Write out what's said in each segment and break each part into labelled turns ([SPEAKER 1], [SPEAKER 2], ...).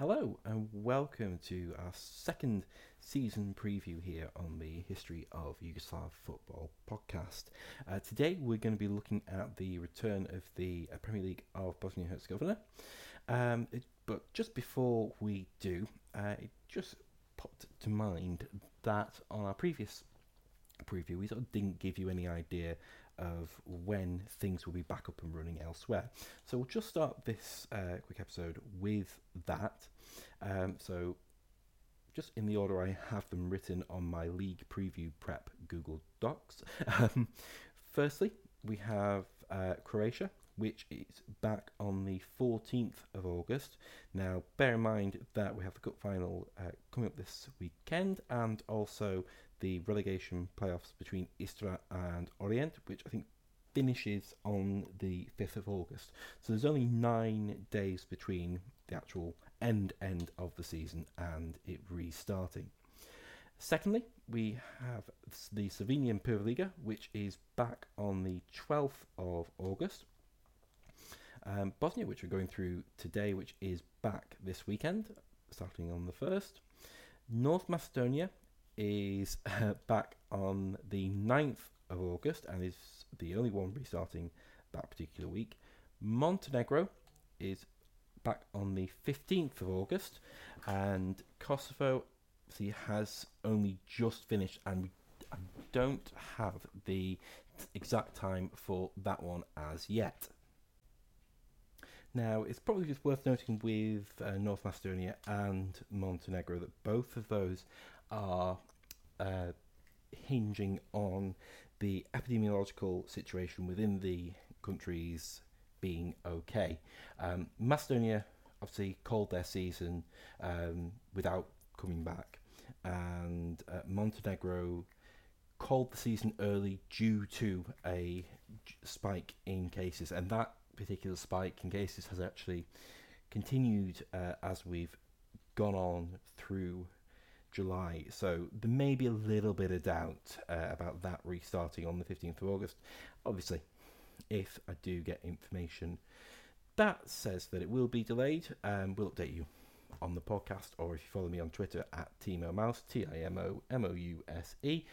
[SPEAKER 1] Hello and welcome to our second season preview here on the History of Yugoslav Football podcast. Uh, today we're going to be looking at the return of the uh, Premier League of Bosnia and Herzegovina. Um, it, but just before we do, uh, it just popped to mind that on our previous preview we sort of didn't give you any idea of when things will be back up and running elsewhere. So we'll just start this uh, quick episode with that. Um, so just in the order I have them written on my league preview prep Google Docs. Um, firstly, we have uh, Croatia, which is back on the 14th of August. Now, bear in mind that we have the cup final uh, coming up this weekend and also the relegation playoffs between Istra and Orijent, which I think finishes on the 5th of August. So there's only nine days between the actual end end of the season and it restarting. Secondly, we have the Slovenian PrvaLiga, which is back on the 12th of August. Um, Bosnia, which we're going through today, which is back this weekend, starting on the 1st. North Macedonia is back on the 9th of August and is the only one restarting that particular week. Montenegro is back on the 15th of August, and Kosovo see, has only just finished, and we don't have the exact time for that one as yet. Now, it's probably just worth noting with uh, North Macedonia and Montenegro that both of those are uh, hinging on the epidemiological situation within the countries being okay. Um, Macedonia obviously called their season um, without coming back, and uh, Montenegro called the season early due to a spike in cases, and that particular spike in cases has actually continued uh, as we've gone on through July. So there may be a little bit of doubt uh, about that restarting on the 15th of August. Obviously, if I do get information that says that it will be delayed, um, we'll update you on the podcast or if you follow me on Twitter at Timo Mouse, T I M O M O U S E,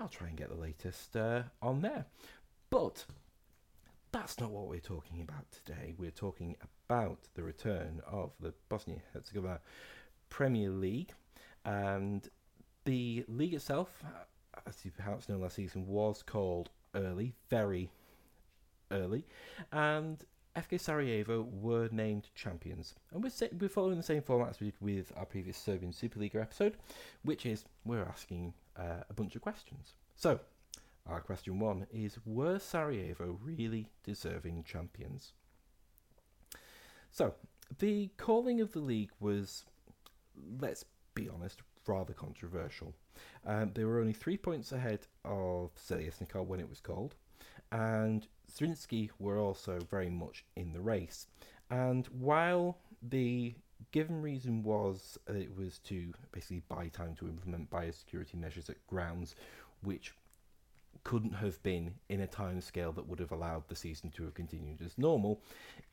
[SPEAKER 1] I'll try and get the latest uh, on there. But that's not what we're talking about today. We're talking about the return of the Bosnia Herzegovina Premier League. And the league itself, as you perhaps know last season, was called early, very early, and FK Sarajevo were named champions. And we're, we're following the same format as we did with our previous Serbian Superliga episode, which is we're asking uh, a bunch of questions. So, our question one is Were Sarajevo really deserving champions? So, the calling of the league was, let's be honest, rather controversial. Um, they were only three points ahead of Zeljeznicar when it was called, and Zrinjski were also very much in the race. And while the given reason was it was to basically buy time to implement biosecurity measures at grounds, which couldn't have been in a time scale that would have allowed the season to have continued as normal,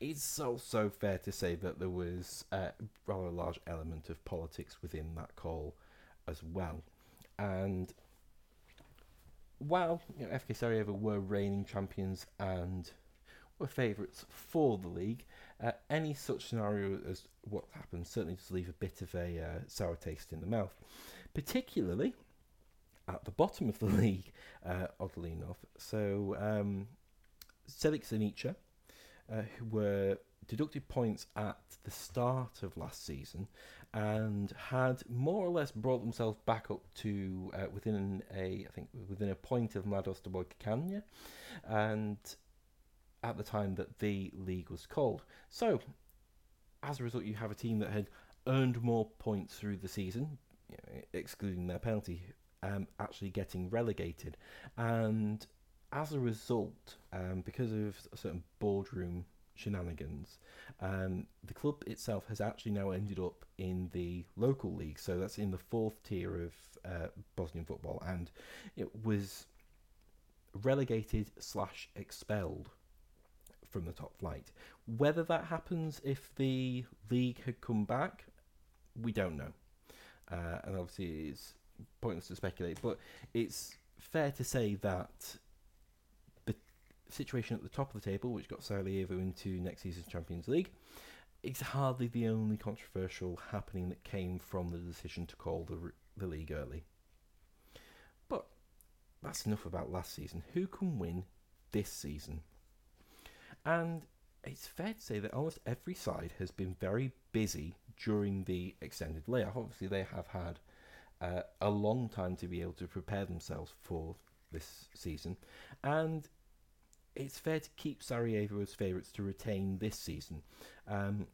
[SPEAKER 1] it's also fair to say that there was a rather large element of politics within that call as well. And while you know, FK Sarajevo were reigning champions and were favourites for the league, uh, any such scenario as what happened certainly does leave a bit of a uh, sour taste in the mouth, particularly at the bottom of the league, uh, oddly enough. So, um, Celik uh, who were deducted points at the start of last season and had more or less brought themselves back up to uh, within a, I think, within a point of Mladost Kanya, and at the time that the league was called. So, as a result, you have a team that had earned more points through the season, excluding their penalty, um, actually getting relegated. And as a result, um, because of certain boardroom shenanigans, um, the club itself has actually now ended up in the local league. So that's in the fourth tier of uh, Bosnian football, and it was relegated slash expelled from the top flight. Whether that happens if the league had come back, we don't know, uh, and obviously it's pointless to speculate. But it's fair to say that the situation at the top of the table, which got Sarajevo into next season's Champions League, is hardly the only controversial happening that came from the decision to call the the league early. But that's enough about last season. Who can win this season? And it's fair to say that almost every side has been very busy during the extended layoff. Obviously, they have had uh, a long time to be able to prepare themselves for this season, and it's fair to keep Sarajevo as favourites to retain this season. Um,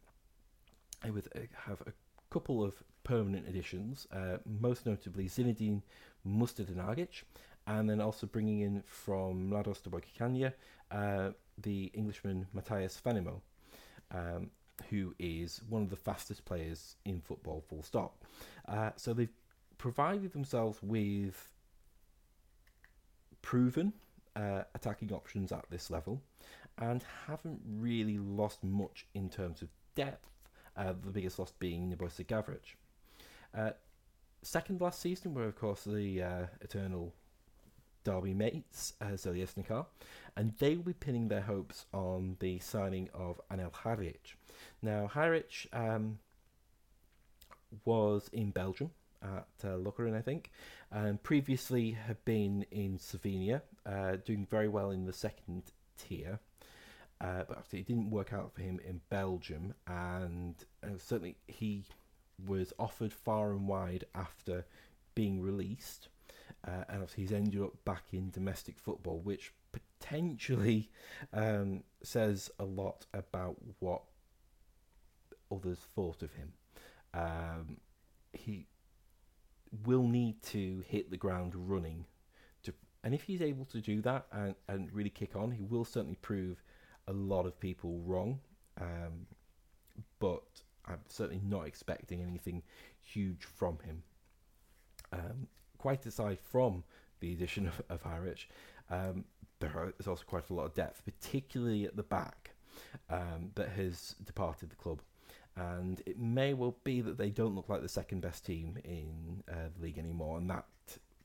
[SPEAKER 1] I would uh, have a couple of permanent additions, uh, most notably Zinedine Mustedanagic, and then also bringing in from Mladost Boykanya, uh, the Englishman Matthias Fanimo, um, who is one of the fastest players in football, full stop. Uh, so they've provided themselves with proven uh, attacking options at this level and haven't really lost much in terms of depth, uh, the biggest loss being Nebojsa Gavric. Uh, second last season were, of course, the uh, eternal Derby mates, uh, Zeljeznicar, and they will be pinning their hopes on the signing of Anel Haric. Now, Haric um, was in Belgium at uh, I think, and previously had been in Slovenia, uh, doing very well in the second tier. Uh, but it didn't work out for him in Belgium, and uh, certainly he was offered far and wide after being released uh, and obviously he's ended up back in domestic football, which potentially um, says a lot about what others thought of him. Um, he will need to hit the ground running to, and if he's able to do that and, and really kick on, he will certainly prove a lot of people wrong. Um, but I'm certainly not expecting anything huge from him. Um, quite aside from the addition of, of Haric, um, there is also quite a lot of depth, particularly at the back, um, that has departed the club. And it may well be that they don't look like the second best team in uh, the league anymore, and that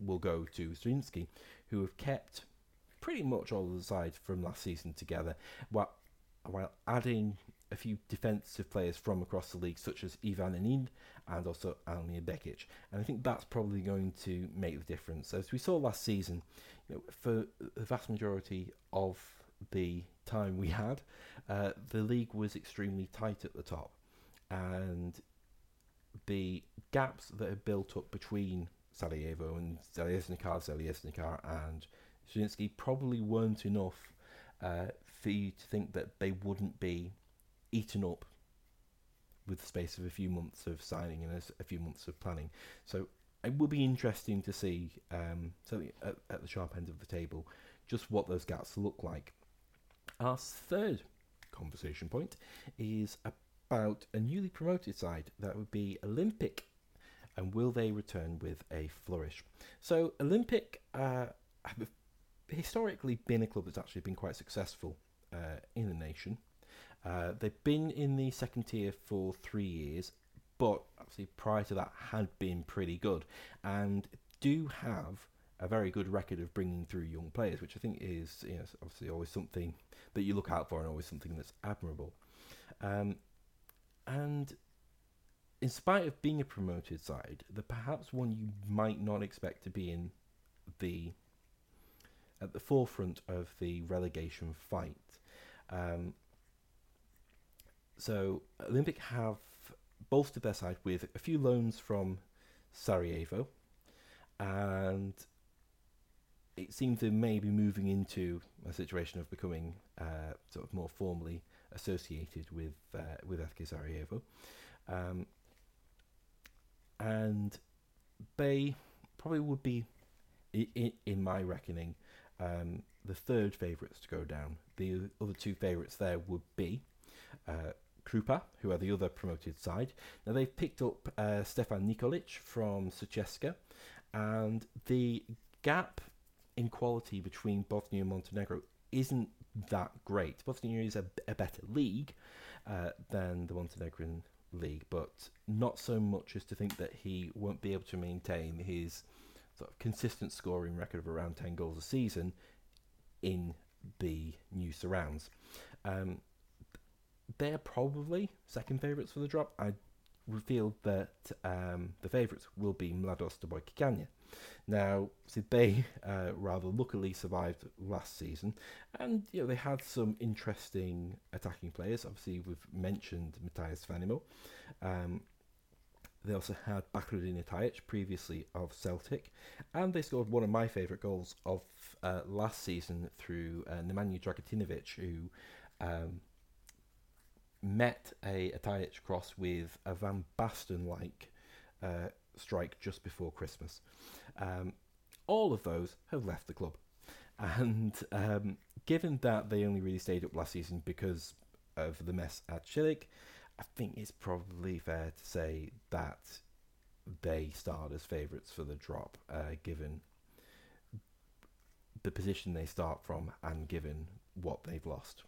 [SPEAKER 1] will go to Zrinjski, who have kept pretty much all of the sides from last season together, while, while adding a few defensive players from across the league, such as Ivan Anin and also Almir Bekic. And I think that's probably going to make the difference. As we saw last season, you know, for the vast majority of the time we had, uh, the league was extremely tight at the top. And the gaps that had built up between Sarajevo and Zeljeznicar, Zeljeznicar and Zrinjski probably weren't enough uh, for you to think that they wouldn't be eaten up with the space of a few months of signing and a, a few months of planning. So it will be interesting to see, um, certainly at, at, the sharp end of the table, just what those gaps look like. Our third conversation point is about a newly promoted side that would be Olimpik, and will they return with a flourish? So Olimpik uh, have historically been a club that's actually been quite successful uh, in the nation. Uh, they've been in the second tier for three years, but obviously prior to that had been pretty good and do have a very good record of bringing through young players, which I think is you know, obviously always something that you look out for and always something that's admirable. Um, and in spite of being a promoted side, the perhaps one you might not expect to be in the at the forefront of the relegation fight. Um, so Olimpik have bolstered their side with a few loans from Sarajevo, and it seems they may be moving into a situation of becoming uh, sort of more formally associated with uh, with FK Sarajevo, um, and they probably would be, in, in my reckoning, um, the third favourites to go down. The other two favourites there would be uh, Krupa, who are the other promoted side. Now they've picked up uh, Stefan Nikolic from Sutjeska, and the gap in quality between Bosnia and Montenegro isn't that great. Bosnia is a, a better league uh, than the Montenegrin league, but not so much as to think that he won't be able to maintain his sort of consistent scoring record of around 10 goals a season in the new surrounds. Um, they're probably second favourites for the drop. I feel that um, the favourites will be Mladost Boykikania. Now, see, they uh, rather luckily survived last season, and you know they had some interesting attacking players. Obviously, we've mentioned Matthias Fanimo. Um, they also had Bahrudin Atajic, previously of Celtic, and they scored one of my favourite goals of uh, last season through uh, Nemanja Dragutinovic, who um, met a a Atajic cross with a Van Basten-like uh, strike just before Christmas. Um, all of those have left the club. And um, given that they only really stayed up last season because of the mess at Celik, I think it's probably fair to say that they start as favourites for the drop, uh, given the position they start from and given what they've lost.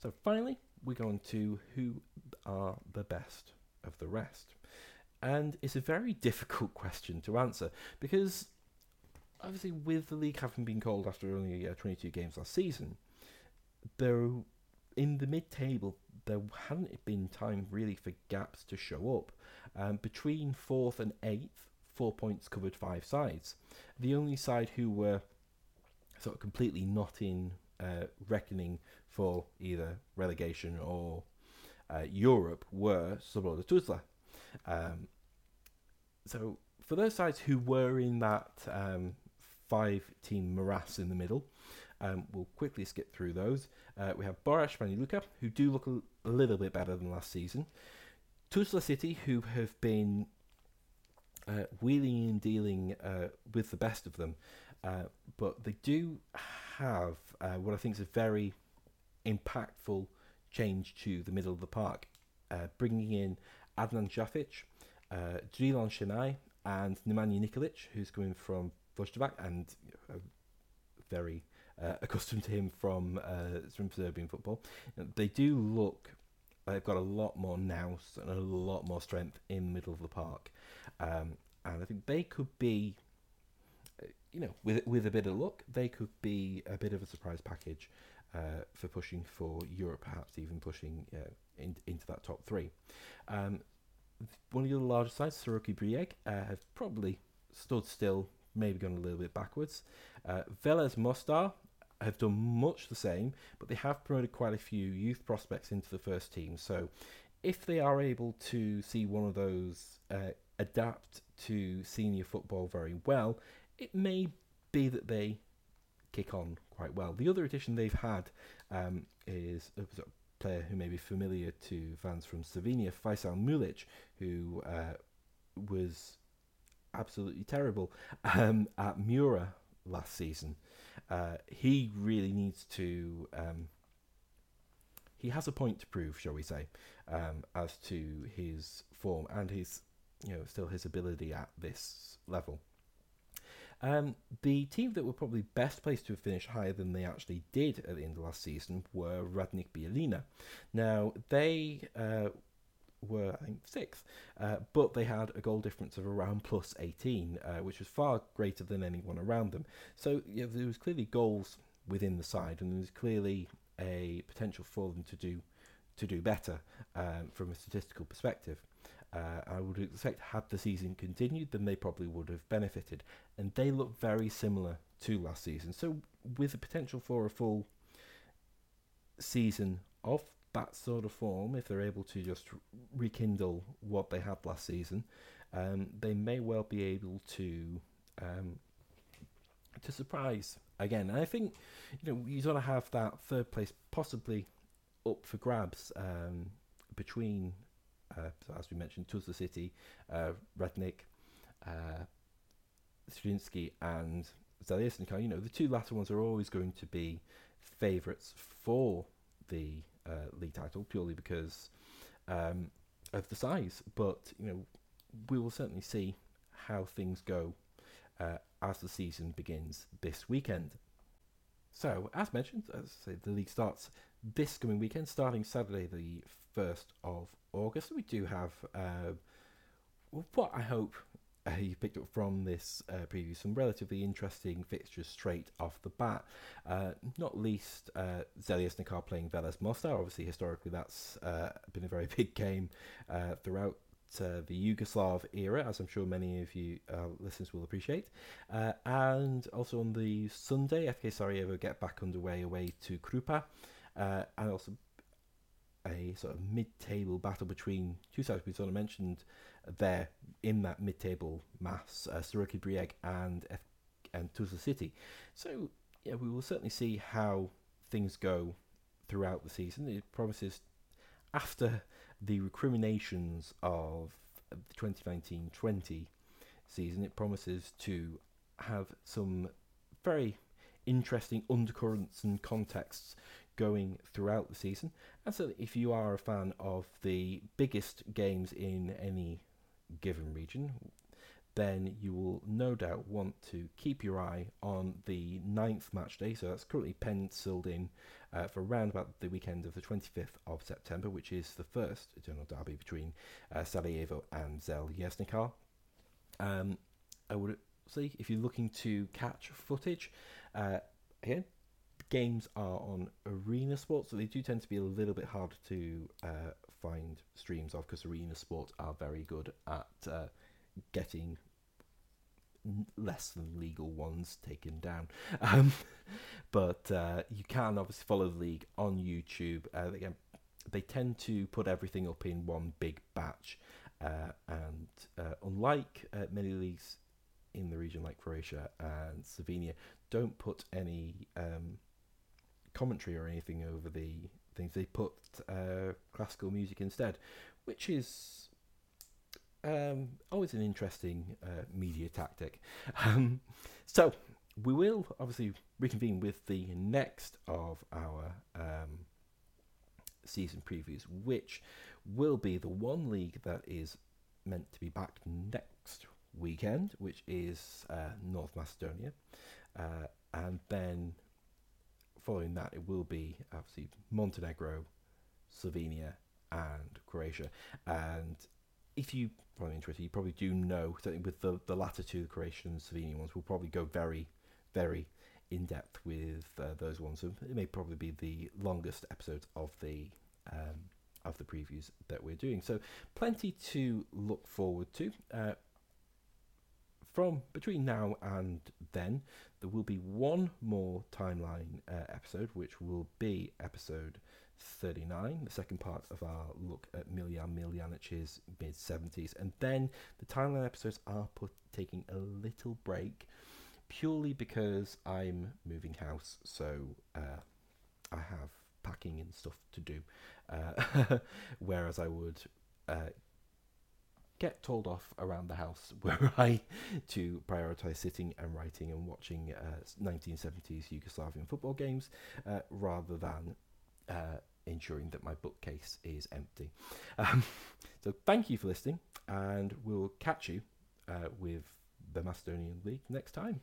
[SPEAKER 1] So finally, we go on to who are the best of the rest. And it's a very difficult question to answer because obviously, with the league having been called after only uh, 22 games last season, there in the mid-table there hadn't been time really for gaps to show up. Um, between fourth and eighth, four points covered five sides. The only side who were sort of completely not in uh, reckoning for either relegation or uh, Europe were Sloboda Tuzla. Um, so for those sides who were in that um, five-team morass in the middle, um, we'll quickly skip through those. Uh, we have Borac Luka, who do look a, a, little bit better than last season. Tuzla City, who have been uh, wheeling and dealing uh, with the best of them, uh, but they do have uh, what I think is a very impactful change to the middle of the park, uh, bringing in Adnan Jafic, uh, Shenai, and Nemanja Nikolic, who's coming from Vozdovac and very uh, accustomed to him from uh, from Serbian football. They do look. They've got a lot more nous and a lot more strength in the middle of the park, um, and I think they could be, you know, with with a bit of luck, they could be a bit of a surprise package uh, for pushing for Europe, perhaps even pushing uh, in, into that top three. Um, one of the larger sides, Siroki Brijeg, uh, have probably stood still, maybe gone a little bit backwards. Uh, Velez Mostar have done much the same, but they have promoted quite a few youth prospects into the first team. So if they are able to see one of those uh, adapt to senior football very well, it may be that they kick on quite well. The other addition they've had um, is a player who may be familiar to fans from Slovenia, Fejsal Mulic, who uh, was absolutely terrible um, at Mura last season. Uh, he really needs to. Um, he has a point to prove, shall we say, um, as to his form and his, you know, still his ability at this level. Um, the team that were probably best placed to have finished higher than they actually did at the end of last season were Radnik Bijeljina. Now, they uh, were, I think, sixth, uh, but they had a goal difference of around plus 18, uh, which was far greater than anyone around them. So yeah, there was clearly goals within the side, and there was clearly a potential for them to do to do better um, from a statistical perspective. Uh, I would expect had the season continued, then they probably would have benefited. And they look very similar to last season. So, with the potential for a full season of that sort of form, if they're able to just rekindle what they had last season, um, they may well be able to um, to surprise again. And I think you know you sort of have that third place possibly up for grabs um, between so as we mentioned, Tuzla City, uh, Radnik, uh, Zrinjski, and Zeljeznicar. You know, the two latter ones are always going to be favourites for the uh, league title purely because um, of the size. But you know, we will certainly see how things go uh, as the season begins this weekend. So, as mentioned, as I say, the league starts this coming weekend, starting Saturday the 1st of August. We do have uh, what I hope uh, you picked up from this uh, preview some relatively interesting fixtures straight off the bat. Uh, not least uh, Zeljeznicar playing Velez Mostar. Obviously, historically, that's uh, been a very big game uh, throughout. Uh, the Yugoslav era, as I'm sure many of you listeners will appreciate. And also on the Sunday, FK Sarajevo get back underway away to Krupa. Uh, and also a sort of mid-table battle between two sides we sort of mentioned there in that mid-table mass, uh, Siroki Brijeg and F- and Tuzla City. So yeah, we will certainly see how things go throughout the season. It promises after the recriminations of the 2019-20 season, it promises to have some very interesting undercurrents and contexts going throughout the season. And so, if you are a fan of the biggest games in any given region, then you will no doubt want to keep your eye on the ninth match day. So that's currently penciled in uh, for around about the weekend of the 25th of September, which is the first eternal derby between uh, Sarajevo and Zeljeznicar. Um, I would say if you're looking to catch footage, uh, games are on Arena Sports, so they do tend to be a little bit harder to uh, find streams of because Arena Sports are very good at uh, getting less than legal ones taken down. Um, but uh, you can obviously follow the league on YouTube. Uh, again, they tend to put everything up in one big batch, uh, and uh, unlike uh, many leagues in the region like Croatia and Slovenia, don't put any um, commentary or anything over the things. They put uh, classical music instead, which is um, always an interesting uh, media tactic. Um, so we will obviously reconvene with the next of our um, season previews, which will be the one league that is meant to be back next weekend, which is uh, North Macedonia, uh, and then following that, it will be obviously Montenegro, Slovenia, and Croatia. And if you find interested, you probably do know that with the, the latter two, the Croatian and Slovenian ones, we'll probably go very, very in depth with uh, those ones. So it may probably be the longest episode of the um, of the previews that we're doing. So plenty to look forward to. Uh, from between now and then, there will be one more timeline uh, episode, which will be episode 39, the second part of our look at Miljan Miljanic's mid 70s. And then the timeline episodes are put, taking a little break purely because I'm moving house, so uh, I have packing and stuff to do. Uh, whereas I would uh, get told off around the house were I to prioritise sitting and writing and watching uh, 1970s Yugoslavian football games uh, rather than uh, ensuring that my bookcase is empty. Um, so thank you for listening, and we'll catch you uh, with the Macedonian League next time.